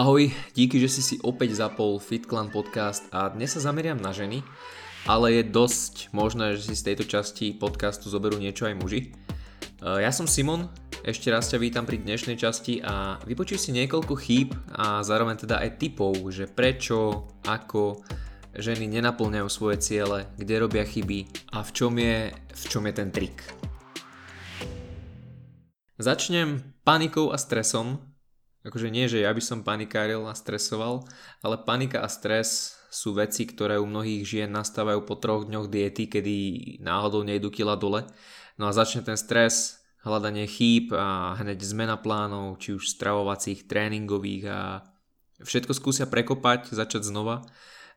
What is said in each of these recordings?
Ahoj, díky, že si si opäť zapol FitClan podcast a dnes sa zameriam na ženy, ale je dosť možné, že si z tejto časti podcastu zoberú niečo aj muži. E, ja som Simon, ešte raz ťa vítam pri dnešnej časti a vypočuj si niekoľko chýb a zároveň teda aj typov, že prečo, ako ženy nenaplňajú svoje ciele, kde robia chyby a v čom je, v čom je ten trik. Začnem panikou a stresom, Akože nie, že ja by som panikáril a stresoval, ale panika a stres sú veci, ktoré u mnohých žien nastávajú po troch dňoch diety, kedy náhodou nejdu kila dole. No a začne ten stres, hľadanie chýb a hneď zmena plánov, či už stravovacích, tréningových a všetko skúsia prekopať, začať znova.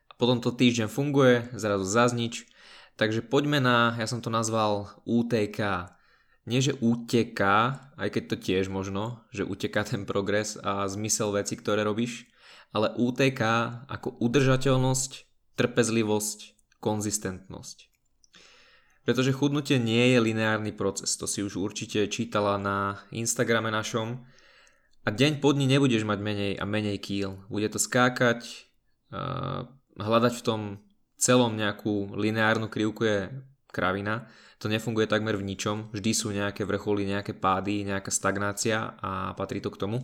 A potom to týždeň funguje, zrazu zaznič. Takže poďme na, ja som to nazval UTK, nie že uteká, aj keď to tiež možno, že uteká ten progres a zmysel veci, ktoré robíš, ale uteká ako udržateľnosť, trpezlivosť, konzistentnosť. Pretože chudnutie nie je lineárny proces, to si už určite čítala na Instagrame našom. A deň po dni nebudeš mať menej a menej kýl. Bude to skákať, hľadať v tom celom nejakú lineárnu krivku je kravina to nefunguje takmer v ničom, vždy sú nejaké vrcholy, nejaké pády, nejaká stagnácia a patrí to k tomu.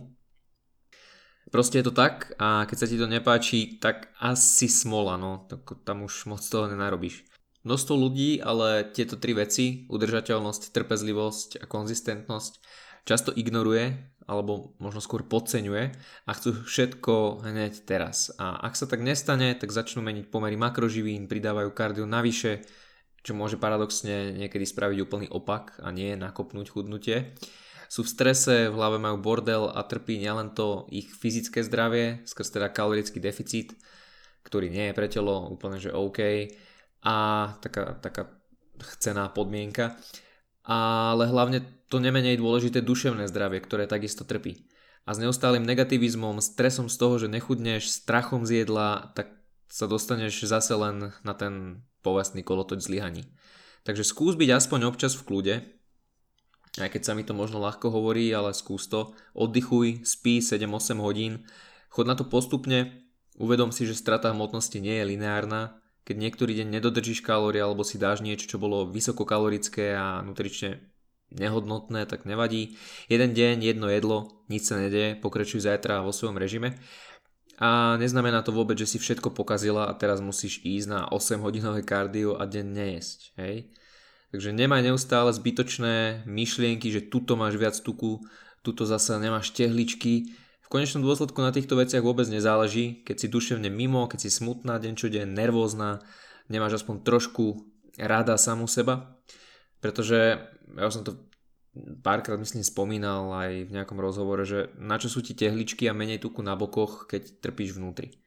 Proste je to tak a keď sa ti to nepáči, tak asi smola, no, tam už moc toho nenarobíš. Množstvo ľudí ale tieto tri veci, udržateľnosť, trpezlivosť a konzistentnosť, často ignoruje alebo možno skôr podceňuje a chcú všetko hneď teraz. A ak sa tak nestane, tak začnú meniť pomery makroživín, pridávajú kardio navyše, čo môže paradoxne niekedy spraviť úplný opak a nie nakopnúť chudnutie. Sú v strese, v hlave majú bordel a trpí nielen to ich fyzické zdravie, skrz teda kalorický deficit, ktorý nie je pre telo úplne že OK a taká, taká chcená podmienka, ale hlavne to nemenej dôležité duševné zdravie, ktoré takisto trpí. A s neustálým negativizmom, stresom z toho, že nechudneš, strachom z jedla, tak sa dostaneš zase len na ten povestný kolotoč zlyhaní. Takže skús byť aspoň občas v kľude, aj keď sa mi to možno ľahko hovorí, ale skús to. Oddychuj, spí 7-8 hodín, chod na to postupne, uvedom si, že strata hmotnosti nie je lineárna, keď niektorý deň nedodržíš kalórie alebo si dáš niečo, čo bolo vysokokalorické a nutrične nehodnotné, tak nevadí. Jeden deň, jedno jedlo, nič sa nedeje, pokračuj zajtra vo svojom režime. A neznamená to vôbec, že si všetko pokazila a teraz musíš ísť na 8 hodinové kardio a deň nejesť. Hej? Takže nemaj neustále zbytočné myšlienky, že tuto máš viac tuku, tuto zase nemáš tehličky. V konečnom dôsledku na týchto veciach vôbec nezáleží, keď si duševne mimo, keď si smutná deň čo deň, nervózna, nemáš aspoň trošku rada samu seba. Pretože ja som to párkrát myslím spomínal aj v nejakom rozhovore, že na čo sú ti tehličky a menej tuku na bokoch, keď trpíš vnútri.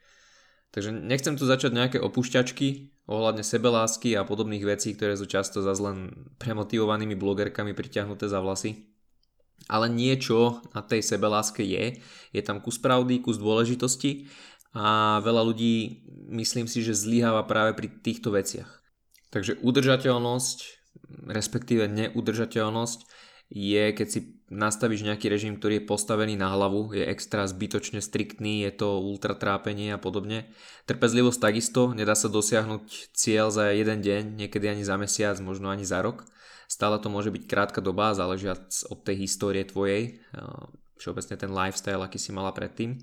Takže nechcem tu začať nejaké opušťačky ohľadne sebelásky a podobných vecí, ktoré sú často zase len premotivovanými blogerkami pritiahnuté za vlasy. Ale niečo na tej sebeláske je, je tam kus pravdy, kus dôležitosti a veľa ľudí myslím si, že zlyháva práve pri týchto veciach. Takže udržateľnosť, respektíve neudržateľnosť je, keď si nastavíš nejaký režim, ktorý je postavený na hlavu, je extra zbytočne striktný, je to ultra trápenie a podobne. Trpezlivosť takisto, nedá sa dosiahnuť cieľ za jeden deň, niekedy ani za mesiac, možno ani za rok. Stále to môže byť krátka doba, záležiac od tej histórie tvojej, všeobecne ten lifestyle, aký si mala predtým.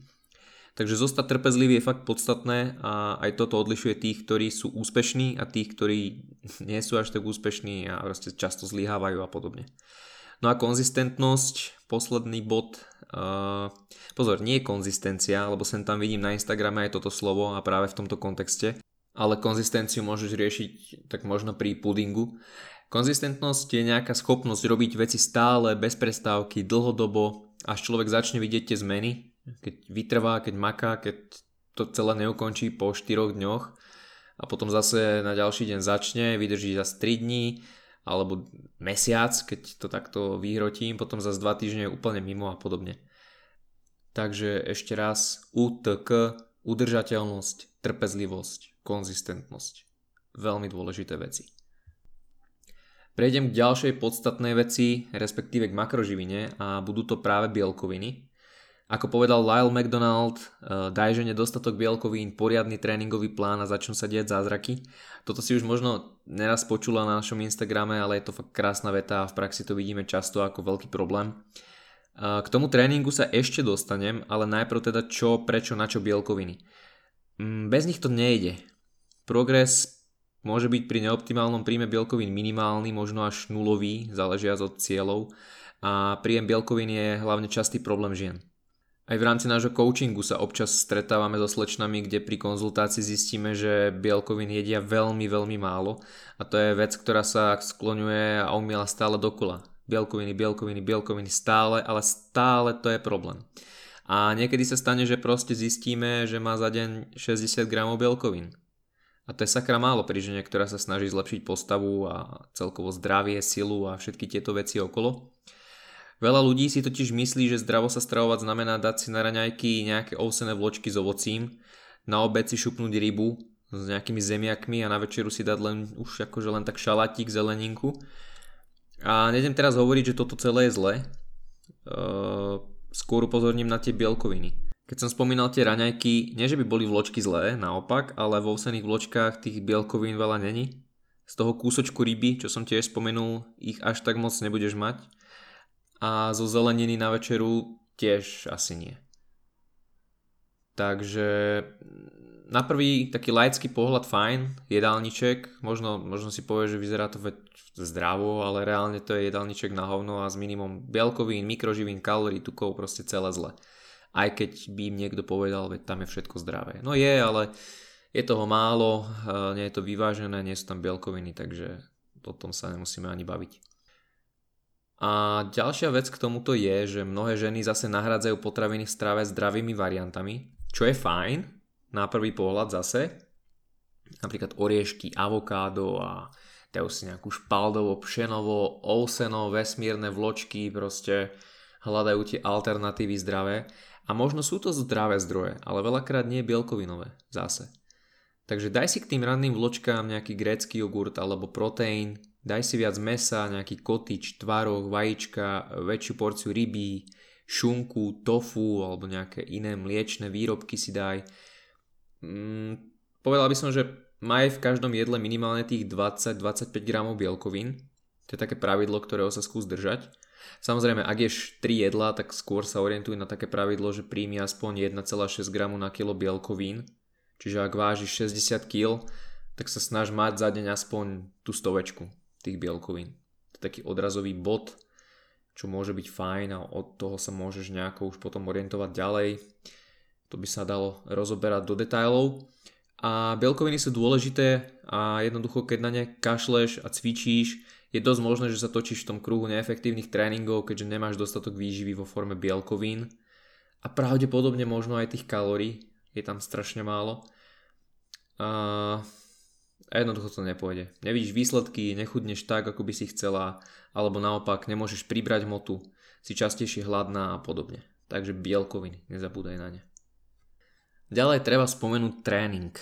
Takže zostať trpezlivý je fakt podstatné a aj toto odlišuje tých, ktorí sú úspešní a tých, ktorí nie sú až tak úspešní a proste často zlyhávajú a podobne. No a konzistentnosť, posledný bod. Uh, pozor, nie je konzistencia, lebo sem tam vidím na Instagrame aj toto slovo a práve v tomto kontexte. Ale konzistenciu môžeš riešiť tak možno pri pudingu. Konzistentnosť je nejaká schopnosť robiť veci stále, bez prestávky, dlhodobo, až človek začne vidieť tie zmeny, keď vytrvá, keď maká, keď to celé neukončí po 4 dňoch a potom zase na ďalší deň začne, vydrží zase 3 dní, alebo mesiac, keď to takto vyhrotím, potom za 2 týždne je úplne mimo a podobne. Takže ešte raz UTK, udržateľnosť, trpezlivosť, konzistentnosť. Veľmi dôležité veci. Prejdem k ďalšej podstatnej veci, respektíve k makroživine a budú to práve bielkoviny. Ako povedal Lyle McDonald, uh, daj žene dostatok bielkovín, poriadny tréningový plán a začnú sa diať zázraky. Toto si už možno neraz počula na našom Instagrame, ale je to fakt krásna veta a v praxi to vidíme často ako veľký problém. K tomu tréningu sa ešte dostanem, ale najprv teda čo, prečo, na čo bielkoviny. Mm, bez nich to nejde. Progres môže byť pri neoptimálnom príjme bielkovín minimálny, možno až nulový, záležiac od cieľov a príjem bielkovín je hlavne častý problém žien. Aj v rámci nášho coachingu sa občas stretávame so slečnami, kde pri konzultácii zistíme, že bielkovín jedia veľmi, veľmi málo a to je vec, ktorá sa skloňuje a umiela stále dokola. Bielkoviny, bielkoviny, bielkoviny stále, ale stále to je problém. A niekedy sa stane, že proste zistíme, že má za deň 60 gramov bielkovín. A to je sakra málo pri žene, ktorá sa snaží zlepšiť postavu a celkovo zdravie, silu a všetky tieto veci okolo. Veľa ľudí si totiž myslí, že zdravo sa stravovať znamená dať si na raňajky nejaké ovsené vločky s ovocím, na obed si šupnúť rybu s nejakými zemiakmi a na večeru si dať len už akože len tak šalatík, zeleninku. A nejdem teraz hovoriť, že toto celé je zlé. Uh, skôr upozorním na tie bielkoviny. Keď som spomínal tie raňajky, nie že by boli vločky zlé, naopak, ale vo ovsených vločkách tých bielkovín veľa není. Z toho kúsočku ryby, čo som tiež spomenul, ich až tak moc nebudeš mať a zo zeleniny na večeru tiež asi nie. Takže na prvý taký laický pohľad fajn, jedálniček, možno, možno si povie, že vyzerá to zdravo, ale reálne to je jedálniček na hovno a s minimum bielkovín, mikroživín, kalórií, tukov, proste celé zle. Aj keď by im niekto povedal, veď tam je všetko zdravé. No je, ale je toho málo, nie je to vyvážené, nie sú tam bielkoviny, takže o tom sa nemusíme ani baviť. A ďalšia vec k tomuto je, že mnohé ženy zase nahradzajú potraviny v strave zdravými variantami, čo je fajn na prvý pohľad zase. Napríklad oriešky, avokádo a dajú si nejakú špaldovo, pšenovo, ouseno, vesmírne vločky, proste hľadajú tie alternatívy zdravé. A možno sú to zdravé zdroje, ale veľakrát nie bielkovinové zase. Takže daj si k tým ranným vločkám nejaký grécky jogurt alebo proteín, Daj si viac mesa, nejaký kotič, tvaroh, vajíčka, väčšiu porciu ryby, šunku, tofu alebo nejaké iné mliečne výrobky si daj. Mm, povedal by som, že maj v každom jedle minimálne tých 20-25 gramov bielkovín. To je také pravidlo, ktorého sa skús držať. Samozrejme, ak ješ 3 jedla, tak skôr sa orientuj na také pravidlo, že príjmi aspoň 1,6 gramu na kilo bielkovín. Čiže ak vážiš 60 kg, tak sa snaž mať za deň aspoň tú stovečku tých bielkovín. To je taký odrazový bod, čo môže byť fajn a od toho sa môžeš nejako už potom orientovať ďalej. To by sa dalo rozoberať do detailov. A bielkoviny sú dôležité a jednoducho keď na ne kašleš a cvičíš, je dosť možné, že sa točíš v tom kruhu neefektívnych tréningov, keďže nemáš dostatok výživy vo forme bielkovín. A pravdepodobne možno aj tých kalórií, je tam strašne málo. A a jednoducho to nepôjde. Nevidíš výsledky, nechudneš tak, ako by si chcela, alebo naopak nemôžeš pribrať motu, si častejšie hladná a podobne. Takže bielkoviny, nezabúdaj na ne. Ďalej treba spomenúť tréning,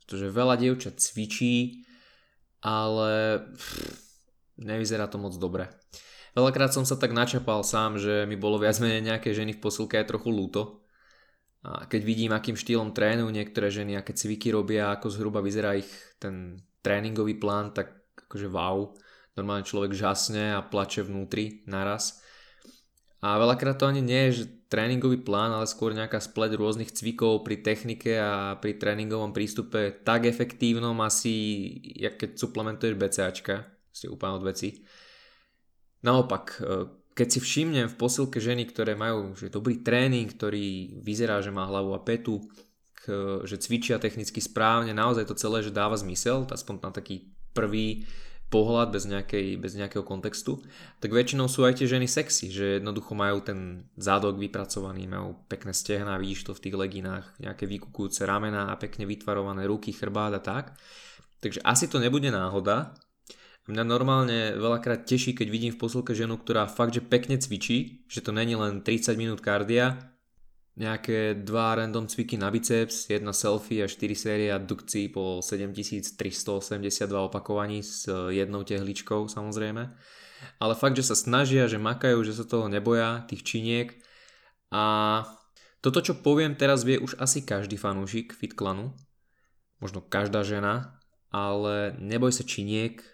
pretože veľa dievčat cvičí, ale pff, nevyzerá to moc dobre. Veľakrát som sa tak načapal sám, že mi bolo viac menej nejaké ženy v posilke aj trochu lúto, a keď vidím, akým štýlom trénujú niektoré ženy, aké cviky robia, ako zhruba vyzerá ich ten tréningový plán, tak akože wow, normálne človek žasne a plače vnútri naraz. A veľakrát to ani nie je že tréningový plán, ale skôr nejaká splet rôznych cvikov pri technike a pri tréningovom prístupe tak efektívnom asi, jak keď suplementuješ BCAčka, si úplne od veci. Naopak, keď si všimnem v posilke ženy, ktoré majú že dobrý tréning, ktorý vyzerá, že má hlavu a petu, že cvičia technicky správne, naozaj to celé, že dáva zmysel, aspoň na taký prvý pohľad bez, nejakej, bez nejakého kontextu, tak väčšinou sú aj tie ženy sexy, že jednoducho majú ten zádok vypracovaný, majú pekné stehná, vidíš to v tých leginách, nejaké vykukujúce ramená a pekne vytvarované ruky, chrbát a tak. Takže asi to nebude náhoda, Mňa normálne veľakrát teší, keď vidím v posilke ženu, ktorá fakt, že pekne cvičí, že to není len 30 minút kardia, nejaké dva random cviky na biceps, jedna selfie a 4 série addukcií po 7382 opakovaní s jednou tehličkou samozrejme. Ale fakt, že sa snažia, že makajú, že sa toho neboja, tých činiek. A Toto, čo poviem teraz, vie už asi každý fanúšik FitClanu, možno každá žena, ale neboj sa činiek,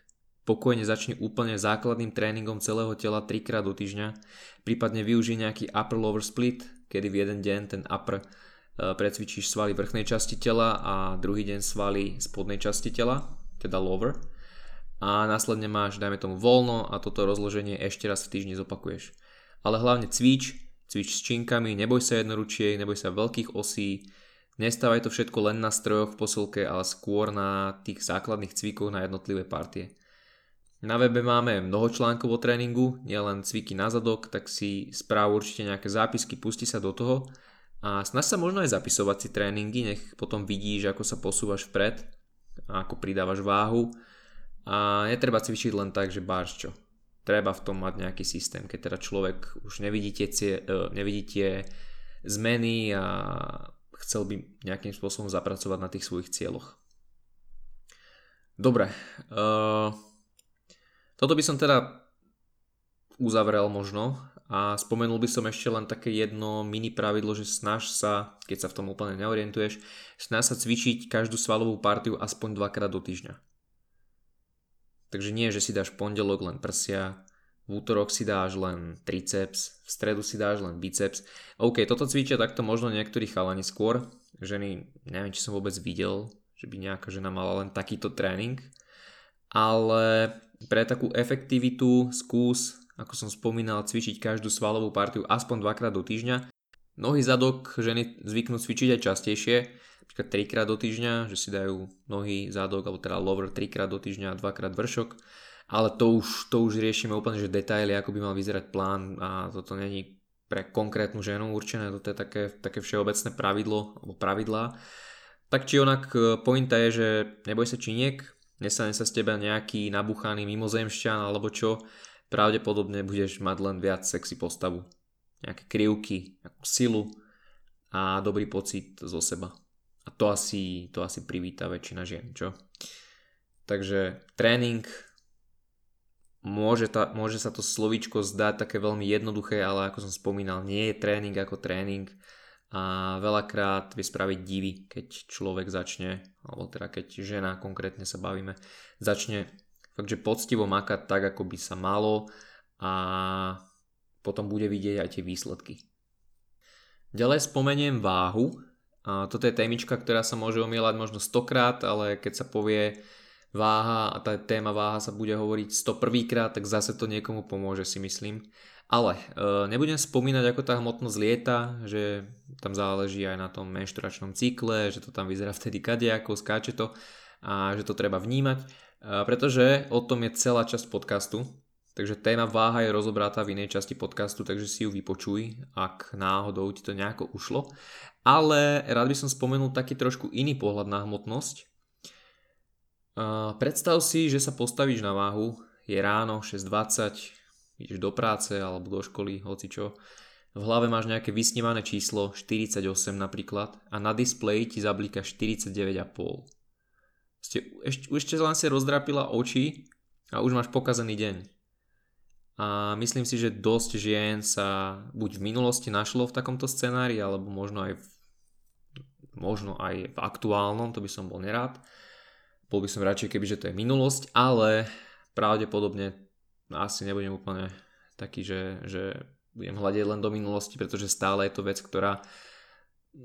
pokojne začni úplne základným tréningom celého tela 3 krát do týždňa, prípadne využij nejaký upper lower split, kedy v jeden deň ten upper e, precvičíš svaly vrchnej časti tela a druhý deň svaly spodnej časti tela, teda lower. A následne máš, dajme tomu, voľno a toto rozloženie ešte raz v týždni zopakuješ. Ale hlavne cvič, Cvič s činkami, neboj sa jednoručiek, neboj sa veľkých osí, nestávaj to všetko len na strojoch v posilke, ale skôr na tých základných cvikoch na jednotlivé partie. Na webe máme mnoho článkov o tréningu, nielen cviky na zadok, tak si správ určite nejaké zápisky, pusti sa do toho. A snaž sa možno aj zapisovať si tréningy, nech potom vidíš, ako sa posúvaš vpred, ako pridávaš váhu. A netreba cvičiť len tak, že báš čo. Treba v tom mať nejaký systém, keď teda človek už nevidí tie, uh, nevidí tie zmeny a chcel by nejakým spôsobom zapracovať na tých svojich cieľoch. Dobre, uh, toto by som teda uzavrel možno a spomenul by som ešte len také jedno mini pravidlo, že snaž sa, keď sa v tom úplne neorientuješ, snaž sa cvičiť každú svalovú partiu aspoň dvakrát do týždňa. Takže nie, že si dáš pondelok len prsia, v útorok si dáš len triceps, v stredu si dáš len biceps. OK, toto cvičia takto možno niektorí chalani skôr. Ženy, neviem, či som vôbec videl, že by nejaká žena mala len takýto tréning. Ale pre takú efektivitu skús, ako som spomínal, cvičiť každú svalovú partiu aspoň dvakrát do týždňa. Nohy zadok ženy zvyknú cvičiť aj častejšie, napríklad 3 krát do týždňa, že si dajú nohy, zádok, alebo teda lower 3 krát do týždňa a 2 krát vršok. Ale to už, to už riešime úplne, že detaily, ako by mal vyzerať plán a toto není pre konkrétnu ženu určené, toto je také, také všeobecné pravidlo alebo pravidlá. Tak či onak e, pointa je, že neboj sa činiek, nestane sa z teba nejaký nabuchaný mimozemšťan alebo čo, pravdepodobne budeš mať len viac sexy postavu. Nejaké krivky, nejakú silu a dobrý pocit zo seba. A to asi, to asi privíta väčšina žien, čo? Takže tréning, môže, ta, môže sa to slovíčko zdať také veľmi jednoduché, ale ako som spomínal, nie je tréning ako tréning a veľakrát vie spraviť divy, keď človek začne, alebo teda keď žena konkrétne sa bavíme, začne fakt, že poctivo makať tak, ako by sa malo a potom bude vidieť aj tie výsledky. Ďalej spomeniem váhu, a toto je témička, ktorá sa môže omielať možno stokrát, ale keď sa povie váha a tá téma váha sa bude hovoriť 101 krát, tak zase to niekomu pomôže si myslím. Ale e, nebudem spomínať, ako tá hmotnosť lieta, že tam záleží aj na tom menšturačnom cykle, že to tam vyzerá vtedy kadejako, skáče to a že to treba vnímať, e, pretože o tom je celá časť podcastu, Takže téma váha je rozobratá v inej časti podcastu, takže si ju vypočuj, ak náhodou ti to nejako ušlo. Ale rád by som spomenul taký trošku iný pohľad na hmotnosť. Uh, predstav si, že sa postavíš na váhu, je ráno 6.20, ideš do práce alebo do školy, hoci čo. V hlave máš nejaké vysnívané číslo 48 napríklad a na displeji ti zablíka 49,5. Ste, ešte, ešte len si rozdrapila oči a už máš pokazený deň a myslím si, že dosť žien sa buď v minulosti našlo v takomto scenári, alebo možno aj v, možno aj v aktuálnom, to by som bol nerád. Bol by som radšej, keby že to je minulosť, ale pravdepodobne asi nebudem úplne taký, že, že budem hľadiť len do minulosti, pretože stále je to vec, ktorá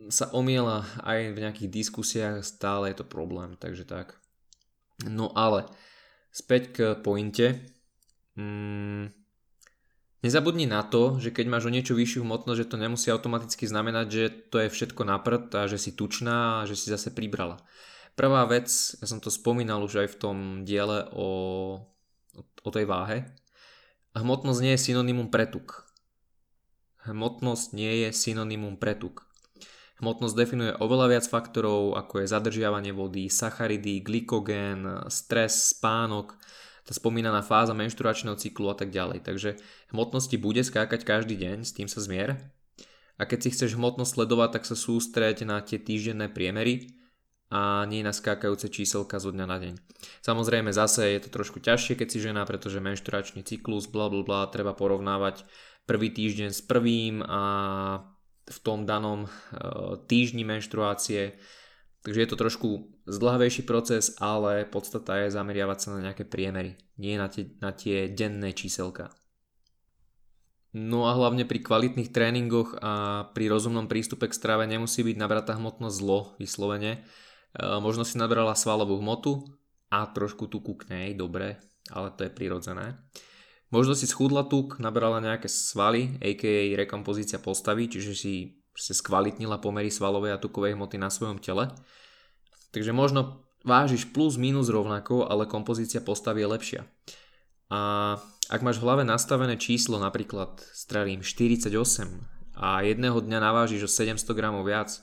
sa omiela aj v nejakých diskusiách, stále je to problém, takže tak. No ale späť k pointe. Mm, Nezabudni na to, že keď máš o niečo vyššiu hmotnosť, že to nemusí automaticky znamenať, že to je všetko na prd a že si tučná a že si zase pribrala. Prvá vec, ja som to spomínal už aj v tom diele o, o tej váhe, hmotnosť nie je synonymum pretuk. Hmotnosť nie je synonymum pretuk. Hmotnosť definuje oveľa viac faktorov, ako je zadržiavanie vody, sacharidy, glykogén, stres, spánok, tá spomínaná fáza menšturačného cyklu a tak ďalej. Takže hmotnosti bude skákať každý deň, s tým sa zmier. A keď si chceš hmotnosť sledovať, tak sa sústreď na tie týždenné priemery a nie na skákajúce číselka zo dňa na deň. Samozrejme zase je to trošku ťažšie, keď si žena, pretože menšturačný cyklus, bla bla bla, treba porovnávať prvý týždeň s prvým a v tom danom týždni menštruácie. Takže je to trošku zdlhavejší proces, ale podstata je zameriavať sa na nejaké priemery, nie na tie, na tie denné číselka. No a hlavne pri kvalitných tréningoch a pri rozumnom prístupe k strave nemusí byť nabratá hmotnosť zlo vyslovene. E, možno si nabrala svalovú hmotu a trošku tuku k nej, dobre, ale to je prirodzené. Možno si schudla tuk, nabrala nejaké svaly, a.k.a. rekompozícia postavy, čiže si ste skvalitnila pomery svalovej a tukovej hmoty na svojom tele. Takže možno vážiš plus minus rovnako, ale kompozícia postavy je lepšia. A ak máš v hlave nastavené číslo, napríklad stravím 48 a jedného dňa navážiš o 700 gramov viac,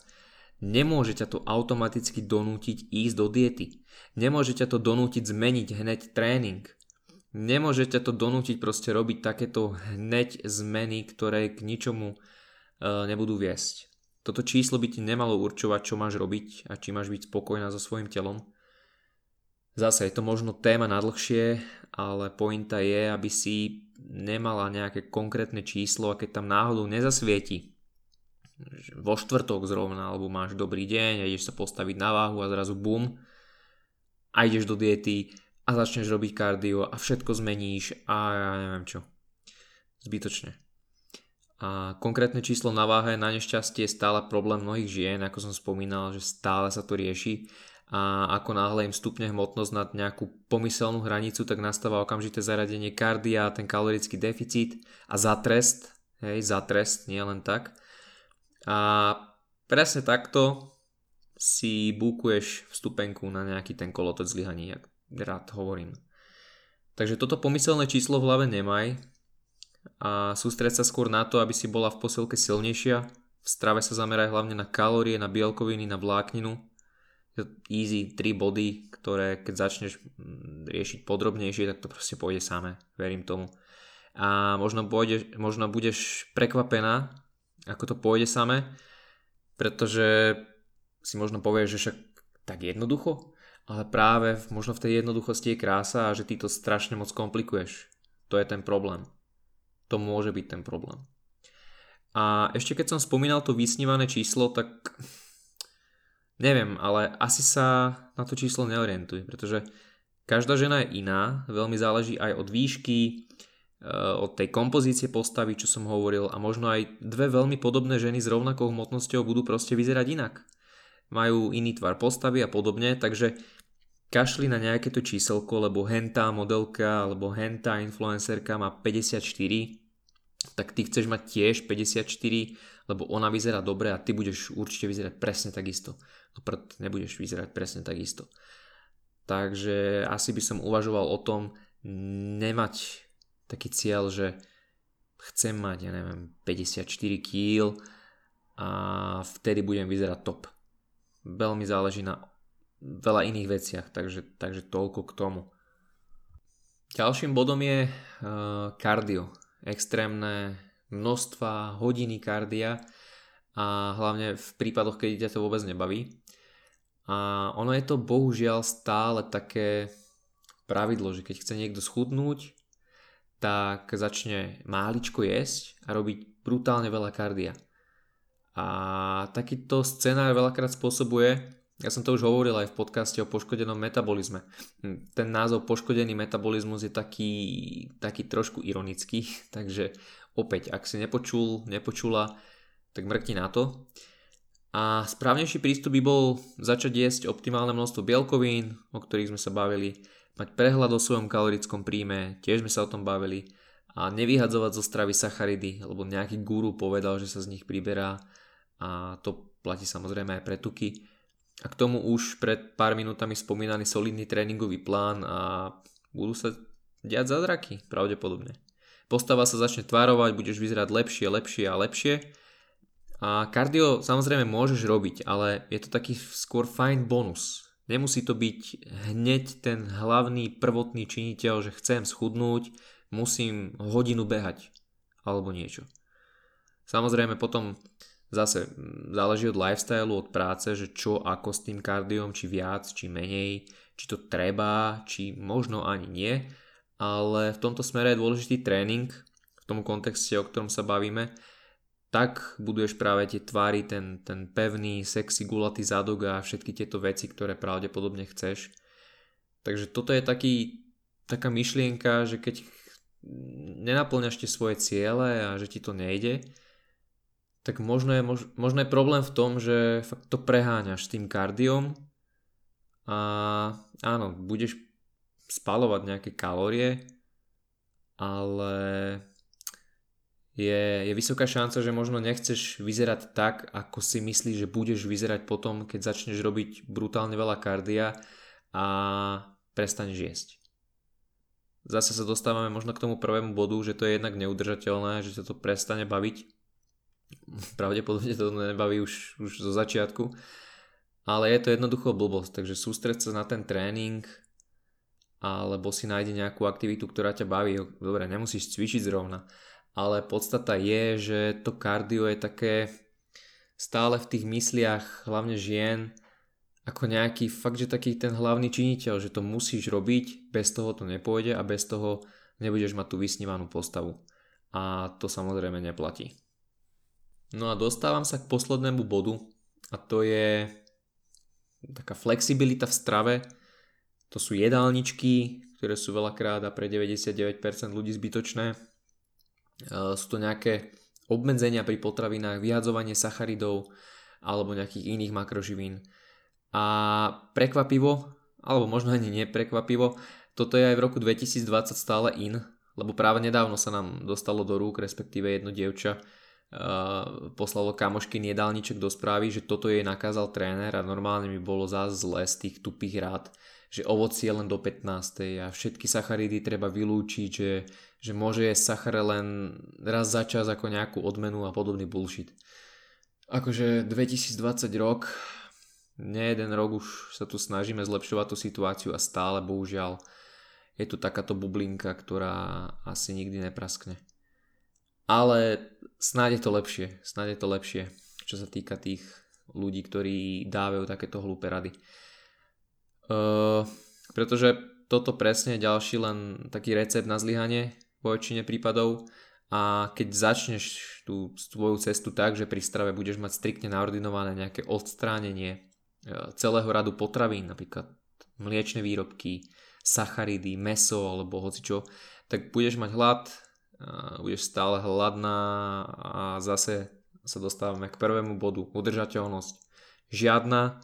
nemôže ťa to automaticky donútiť ísť do diety. Nemôže ťa to donútiť zmeniť hneď tréning. Nemôže ťa to donútiť proste robiť takéto hneď zmeny, ktoré k ničomu E, nebudú viesť. Toto číslo by ti nemalo určovať, čo máš robiť a či máš byť spokojná so svojím telom. Zase je to možno téma na ale pointa je, aby si nemala nejaké konkrétne číslo a keď tam náhodou nezasvieti, vo štvrtok zrovna, alebo máš dobrý deň a ideš sa postaviť na váhu a zrazu bum a ideš do diety a začneš robiť kardio a všetko zmeníš a ja neviem čo. Zbytočne. A konkrétne číslo na váhe na nešťastie je stále problém mnohých žien, ako som spomínal, že stále sa to rieši a ako náhle im stupne hmotnosť nad nejakú pomyselnú hranicu, tak nastáva okamžité zaradenie kardia, ten kalorický deficit a za trest, hej, za trest, nie len tak. A presne takto si búkuješ vstupenku na nejaký ten kolotoč zlyhaní, jak rád hovorím. Takže toto pomyselné číslo v hlave nemaj, a sústreť sa skôr na to, aby si bola v posilke silnejšia. V strave sa zameraj hlavne na kalórie, na bielkoviny, na vlákninu. Easy 3 body, ktoré keď začneš mm, riešiť podrobnejšie, tak to proste pôjde samé, verím tomu. A možno, pôjde, možno budeš prekvapená, ako to pôjde samé, pretože si možno povieš, že však tak jednoducho, ale práve možno v tej jednoduchosti je krása a že ty to strašne moc komplikuješ. To je ten problém to môže byť ten problém. A ešte keď som spomínal to vysnívané číslo, tak neviem, ale asi sa na to číslo neorientuj, pretože každá žena je iná, veľmi záleží aj od výšky, eh, od tej kompozície postavy, čo som hovoril a možno aj dve veľmi podobné ženy s rovnakou hmotnosťou budú proste vyzerať inak. Majú iný tvar postavy a podobne, takže kašli na nejaké to číselko, lebo hentá modelka alebo hentá influencerka má 54 tak ty chceš mať tiež 54, lebo ona vyzerá dobre a ty budeš určite vyzerať presne takisto. No prd, nebudeš vyzerať presne takisto. Takže asi by som uvažoval o tom nemať taký cieľ, že chcem mať, ja neviem, 54 kg a vtedy budem vyzerať top. Veľmi záleží na veľa iných veciach, takže, takže toľko k tomu. Ďalším bodom je uh, kardio extrémne množstva hodiny kardia a hlavne v prípadoch, keď ťa to vôbec nebaví. A ono je to bohužiaľ stále také pravidlo, že keď chce niekto schudnúť, tak začne máličko jesť a robiť brutálne veľa kardia. A takýto scenár veľakrát spôsobuje, ja som to už hovoril aj v podcaste o poškodenom metabolizme. Hm, ten názov poškodený metabolizmus je taký, taký trošku ironický, takže opäť, ak si nepočul, nepočula, tak mrkni na to. A správnejší prístup by bol začať jesť optimálne množstvo bielkovín, o ktorých sme sa bavili, mať prehľad o svojom kalorickom príjme, tiež sme sa o tom bavili, a nevyhadzovať zo stravy sacharidy, lebo nejaký guru povedal, že sa z nich priberá a to platí samozrejme aj pre tuky a k tomu už pred pár minútami spomínaný solidný tréningový plán a budú sa diať zázraky, pravdepodobne. Postava sa začne tvárovať, budeš vyzerať lepšie, lepšie a lepšie. A kardio samozrejme môžeš robiť, ale je to taký skôr fajn bonus. Nemusí to byť hneď ten hlavný prvotný činiteľ, že chcem schudnúť, musím hodinu behať alebo niečo. Samozrejme potom Zase záleží od lifestyle, od práce, že čo ako s tým kardiom, či viac, či menej, či to treba, či možno ani nie. Ale v tomto smere je dôležitý tréning, v tom kontexte, o ktorom sa bavíme, tak buduješ práve tie tvary, ten, ten pevný, sexy, gulatý zadok a všetky tieto veci, ktoré pravdepodobne chceš. Takže toto je taký, taká myšlienka, že keď nenaplňaš tie svoje ciele a že ti to nejde, tak možno je, možno je problém v tom, že fakt to preháňaš tým kardiom a áno, budeš spalovať nejaké kalórie, ale je, je vysoká šanca, že možno nechceš vyzerať tak, ako si myslíš, že budeš vyzerať potom, keď začneš robiť brutálne veľa kardia a prestaneš jesť. Zase sa dostávame možno k tomu prvému bodu, že to je jednak neudržateľné, že sa to prestane baviť. Pravdepodobne to nebaví už, už zo začiatku. Ale je to jednoducho blbosť, takže sústreď sa na ten tréning, alebo si nájde nejakú aktivitu, ktorá ťa baví. Dobre, nemusíš cvičiť zrovna, ale podstata je, že to kardio je také stále v tých mysliach, hlavne žien, ako nejaký fakt, že taký ten hlavný činiteľ, že to musíš robiť, bez toho to nepôjde a bez toho nebudeš mať tú vysnívanú postavu. A to samozrejme neplatí. No a dostávam sa k poslednému bodu a to je taká flexibilita v strave. To sú jedálničky, ktoré sú veľakrát a pre 99% ľudí zbytočné Eh, sú to nejaké obmedzenia pri potravinách, vyhadzovanie sacharidov alebo nejakých iných makroživín. A prekvapivo, alebo možno ani neprekvapivo, toto je aj v roku 2020 stále in, lebo práve nedávno sa nám dostalo do rúk, respektíve jedno dievča poslalo kamošky jedálniček do správy, že toto jej nakázal tréner a normálne mi bolo zás zle z tých tupých rád, že ovocie len do 15. a všetky sacharidy treba vylúčiť, že že môže jesť sachare len raz za čas ako nejakú odmenu a podobný bullshit. Akože 2020 rok, nie jeden rok už sa tu snažíme zlepšovať tú situáciu a stále bohužiaľ je tu takáto bublinka, ktorá asi nikdy nepraskne. Ale snáď je to lepšie, snáď je to lepšie, čo sa týka tých ľudí, ktorí dávajú takéto hlúpe rady. Uh, pretože toto presne je ďalší len taký recept na zlyhanie, vo väčšine prípadov a keď začneš tú svoju cestu tak, že pri strave budeš mať striktne naordinované nejaké odstránenie e, celého radu potravín, napríklad mliečne výrobky, sacharidy, meso alebo hocičo, tak budeš mať hlad, budeš stále hladná a zase sa dostávame k prvému bodu, udržateľnosť. Žiadna,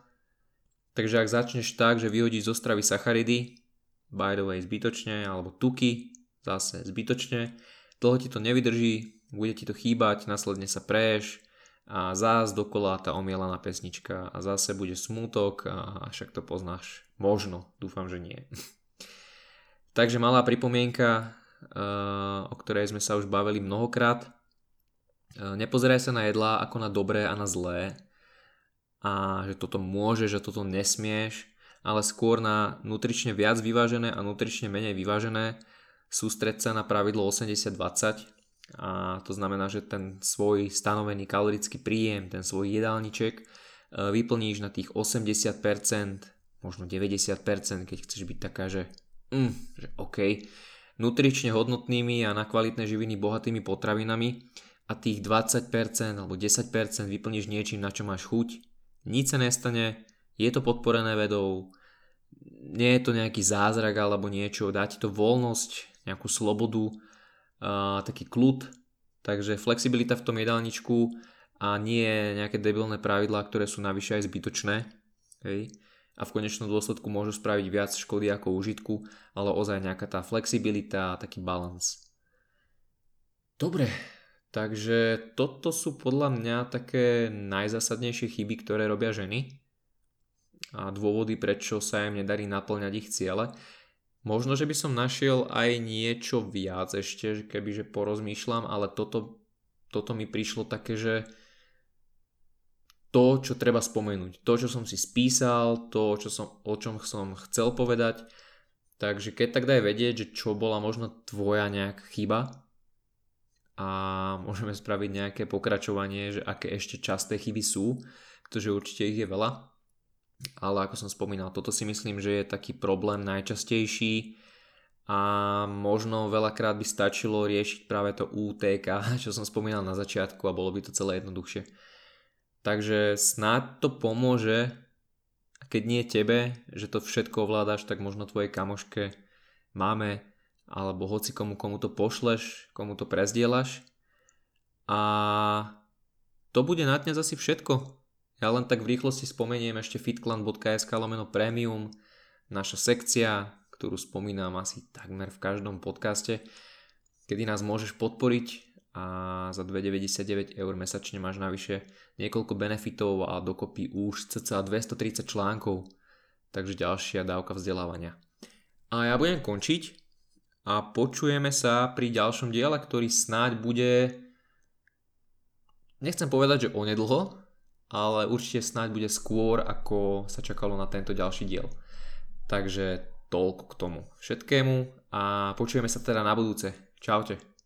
takže ak začneš tak, že vyhodíš zo stravy sacharidy, by the way zbytočne, alebo tuky, zase zbytočne, dlho ti to nevydrží, bude ti to chýbať, následne sa preješ a zás dokola tá omielaná pesnička a zase bude smútok a však to poznáš. Možno, dúfam, že nie. Takže malá pripomienka, o ktorej sme sa už bavili mnohokrát. Eh, nepozeraj sa na jedlá ako na dobré a na zlé a že toto môže, že toto nesmieš, ale skôr na nutrične viac vyvážené a nutrične menej vyvážené sústreť sa na pravidlo 80-20 a to znamená, že ten svoj stanovený kalorický príjem, ten svoj jedálniček e, vyplníš na tých 80%, možno 90%, keď chceš byť taká, že, mm, že OK, nutrične hodnotnými a na kvalitné živiny bohatými potravinami a tých 20% alebo 10% vyplníš niečím, na čo máš chuť, nič sa nestane, je to podporené vedou, nie je to nejaký zázrak alebo niečo, dá ti to voľnosť, nejakú slobodu, uh, taký kľud, takže flexibilita v tom jedálničku a nie nejaké debilné pravidlá, ktoré sú navyše aj zbytočné. Hej. A v konečnom dôsledku môžu spraviť viac škody ako užitku, ale ozaj nejaká tá flexibilita a taký balans. Dobre, takže toto sú podľa mňa také najzásadnejšie chyby, ktoré robia ženy a dôvody, prečo sa im nedarí naplňať ich ciele. Možno, že by som našiel aj niečo viac ešte, kebyže porozmýšľam, ale toto, toto mi prišlo také, že to, čo treba spomenúť, to, čo som si spísal, to, čo som, o čom som chcel povedať, takže keď tak daj vedieť, že čo bola možno tvoja nejaká chyba a môžeme spraviť nejaké pokračovanie, že aké ešte časté chyby sú, pretože určite ich je veľa. Ale ako som spomínal, toto si myslím, že je taký problém najčastejší a možno veľakrát by stačilo riešiť práve to UTK, čo som spomínal na začiatku a bolo by to celé jednoduchšie. Takže snáď to pomôže, keď nie tebe, že to všetko ovládaš, tak možno tvojej kamoške, máme, alebo hoci komu, komu to pošleš, komu to prezdielaš. A to bude na dnes asi všetko. Ja len tak v rýchlosti spomeniem ešte fitclan.sk lomeno premium, naša sekcia, ktorú spomínam asi takmer v každom podcaste, kedy nás môžeš podporiť a za 2,99 eur mesačne máš navyše niekoľko benefitov a dokopy už cca 230 článkov, takže ďalšia dávka vzdelávania. A ja budem končiť a počujeme sa pri ďalšom diele, ktorý snáď bude nechcem povedať, že onedlho, ale určite snáď bude skôr, ako sa čakalo na tento ďalší diel. Takže toľko k tomu všetkému a počujeme sa teda na budúce. Čaute.